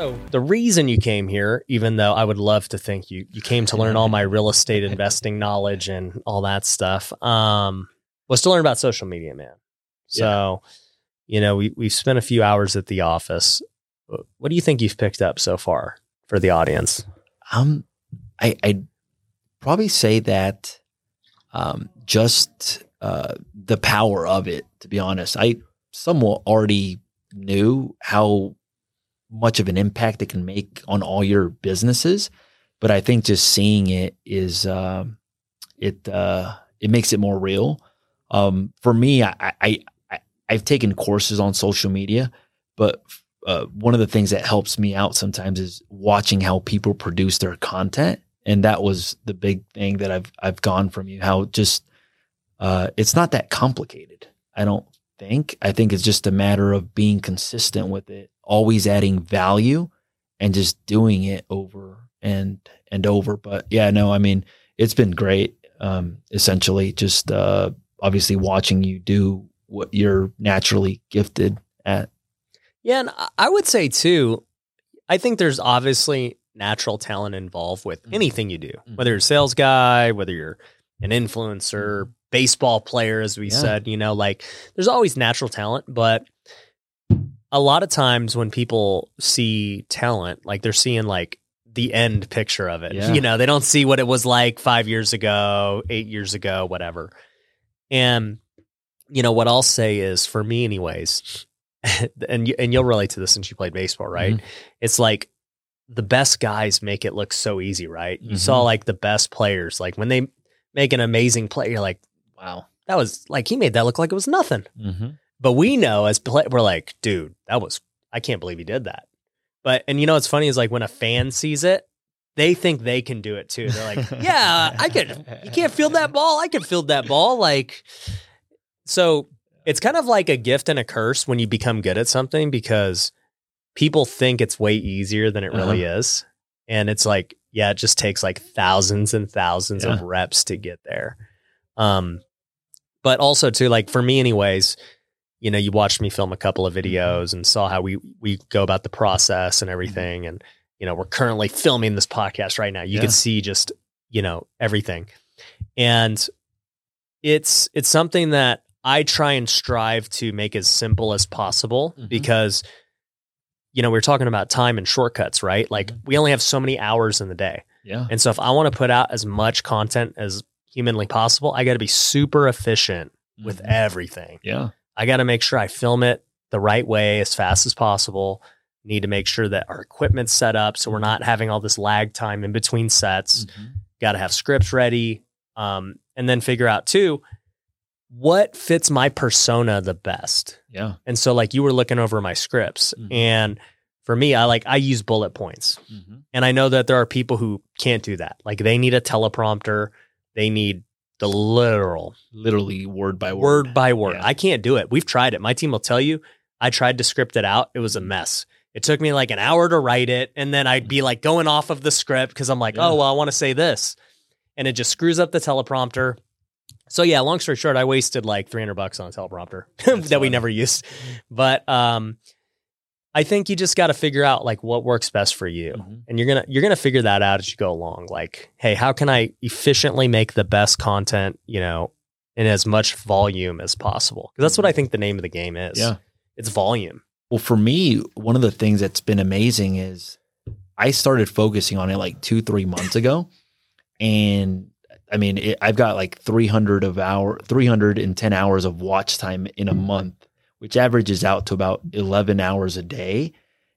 So the reason you came here, even though I would love to think you you came to learn all my real estate investing knowledge and all that stuff, um, was to learn about social media, man. So, you know, we we've spent a few hours at the office. What do you think you've picked up so far for the audience? Um, I I probably say that um, just uh, the power of it. To be honest, I somewhat already knew how much of an impact it can make on all your businesses, but I think just seeing it is um, it uh, it makes it more real. Um, for me, I, I, I I've taken courses on social media, but uh, one of the things that helps me out sometimes is watching how people produce their content, and that was the big thing that I've I've gone from you. How just uh, it's not that complicated. I don't think. I think it's just a matter of being consistent with it, always adding value, and just doing it over and and over. But yeah, no, I mean it's been great. Um, essentially, just uh, obviously watching you do what you're naturally gifted at. Yeah, and I would say too, I think there's obviously natural talent involved with Mhm. anything you do, whether you're a sales guy, whether you're an influencer, baseball player, as we Yeah. said, you know, like there's always natural talent, but a lot of times when people see talent, like they're seeing like the end picture of it. Yeah. You know, they don't see what it was like five years ago, eight years ago, whatever. And you know what I'll say is for me, anyways, and you, and you'll relate to this since you played baseball, right? Mhm. It's like the best guys make it look so easy, right? You Mhm. saw like the best players, like when they make an amazing play, you're like, wow, that was like he made that look like it was nothing. Mm-hmm. But we know as play, we're like, dude, that was I can't believe he did that. But and you know what's funny is like when a fan sees it, they think they can do it too. They're like, yeah, I could. You can't field that ball. I could field that ball. Like, so it's kind of like a gift and a curse when you become good at something because people think it's way easier than it really is, and it's like, yeah, it just takes like thousands and thousands of reps to get there. Um, but also too, like for me, anyways, you know, you watched me film a couple of videos and saw how we we go about the process and everything, and you know, we're currently filming this podcast right now. You Yeah. can see just you know everything, and it's it's something that I try and strive to make as simple as possible Mhm. because you know we are talking about time and shortcuts, right? Like Mhm. we only have so many hours in the day. Yeah. And so if I want to put out as much content as humanly possible, I got to be super efficient with Mhm. everything. Yeah. I got to make sure I film it the right way as fast as possible. Need to make sure that our equipment's set up so we're not having all this lag time in between sets. Mhm. Got to have scripts ready. Um, and then figure out too what fits my persona the best. Yeah. And so like you were looking over my scripts Mhm. and for me I like I use bullet points. Mhm. And I know that there are people who can't do that. Like they need a teleprompter, they need the literal Literally word by word. word by word. Yeah. I can't do it. We've tried it. My team will tell you. I tried to script it out. It was a mess. It took me like an hour to write it. And then I'd be like going off of the script because I'm like, Yeah. oh, well, I want to say this. And it just screws up the teleprompter. So yeah, long story short, I wasted like 300 bucks on a teleprompter that we never used. But um, I think you just got to figure out like what works best for you. Mhm. and you're gonna you're gonna figure that out as you go along. Like hey how can i efficiently make the best content you know in as much volume as possible? Because that's what i think the name of the game is. Yeah. it's volume. Well, for me, one of the things that's been amazing is I started focusing on it like two, three months ago, and I mean, it, I've got like three hundred of hour, three hundred and ten hours of watch time in a month, which averages out to about eleven hours a day.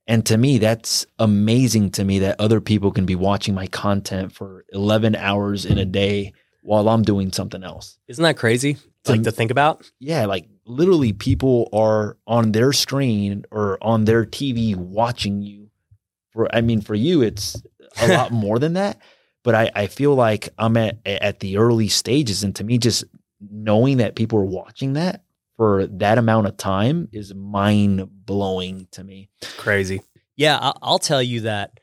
And to me, that's amazing to me that other people can be watching my content for eleven hours in a day while I'm doing something else isn't that crazy To- like to think about yeah, like literally people are on their screen or on their TV watching you. For I mean, for you, it's a lot more than that. But I, I feel like I'm at at the early stages, and to me, just knowing that people are watching that for that amount of time is mind blowing to me. crazy yeah I- i'll tell you that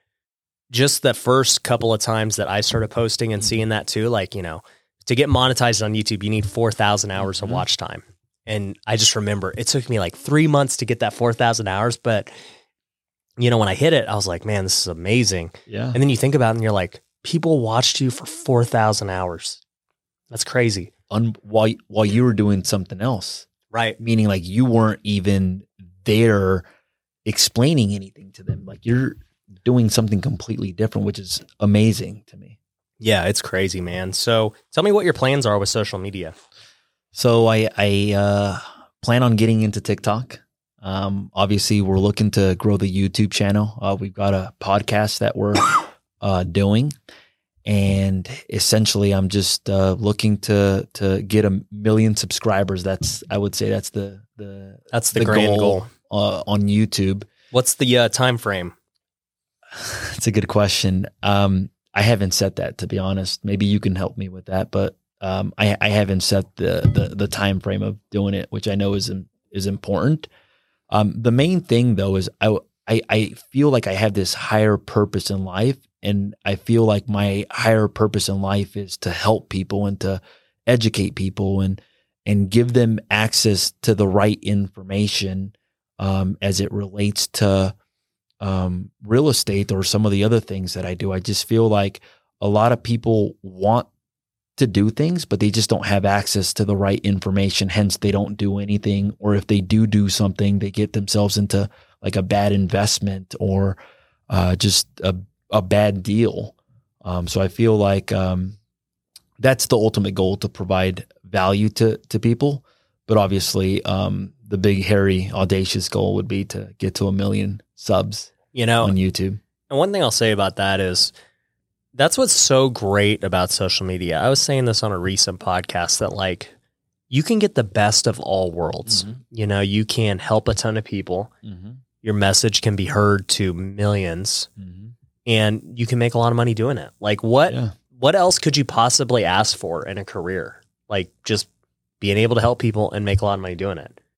just the first couple of times that i started posting and Mhm. seeing that too like you know to get monetized on youtube you need 4000 hours of Mhm. watch time and i just remember it took me like three months to get that 4000 hours but you know, when I hit it, I was like, man, this is amazing. Yeah. And then you think about it and you're like, people watched you for 4,000 hours. That's crazy. Un- while while you were doing something else, Right. meaning like you weren't even there explaining anything to them. Like you're doing something completely different, which is amazing to me. Yeah, it's crazy, man. So tell me what your plans are with social media. So I I uh, plan on getting into TikTok. Um, obviously, we're looking to grow the YouTube channel. Uh, we've got a podcast that we're uh, doing, and essentially, I'm just uh, looking to to get a million subscribers. That's I would say that's the the That's the, The grand goal. goal. uh, on YouTube. What's the uh, time frame? That's a good question. Um, I haven't set that to be honest. Maybe you can help me with that, but um, I, I haven't set the, the the time frame of doing it, which I know is is important. Um, the main thing though is I, I I feel like I have this higher purpose in life, and I feel like my higher purpose in life is to help people and to educate people and and give them access to the right information um, as it relates to um, real estate or some of the other things that I do. I just feel like a lot of people want to do things, but they just don't have access to the right information. Hence, they don't do anything. Or if they do do something, they get themselves into like a bad investment or uh, just a, a bad deal. Um, so I feel like um, that's the ultimate goal to provide value to to people. But obviously, um, the big, hairy, audacious goal would be to get to a million subs You know, on YouTube. And one thing I'll say about that is that's what's so great about social media. I was saying this on a recent podcast that like you can get the best of all worlds. Mhm. You know, you can help a ton of people. Mm-hmm. Your message can be heard to millions Mm-hmm. And you can make a lot of money doing it. Like what Yeah. what else could you possibly ask for in a career? Like just being able to help people and make a lot of money doing it.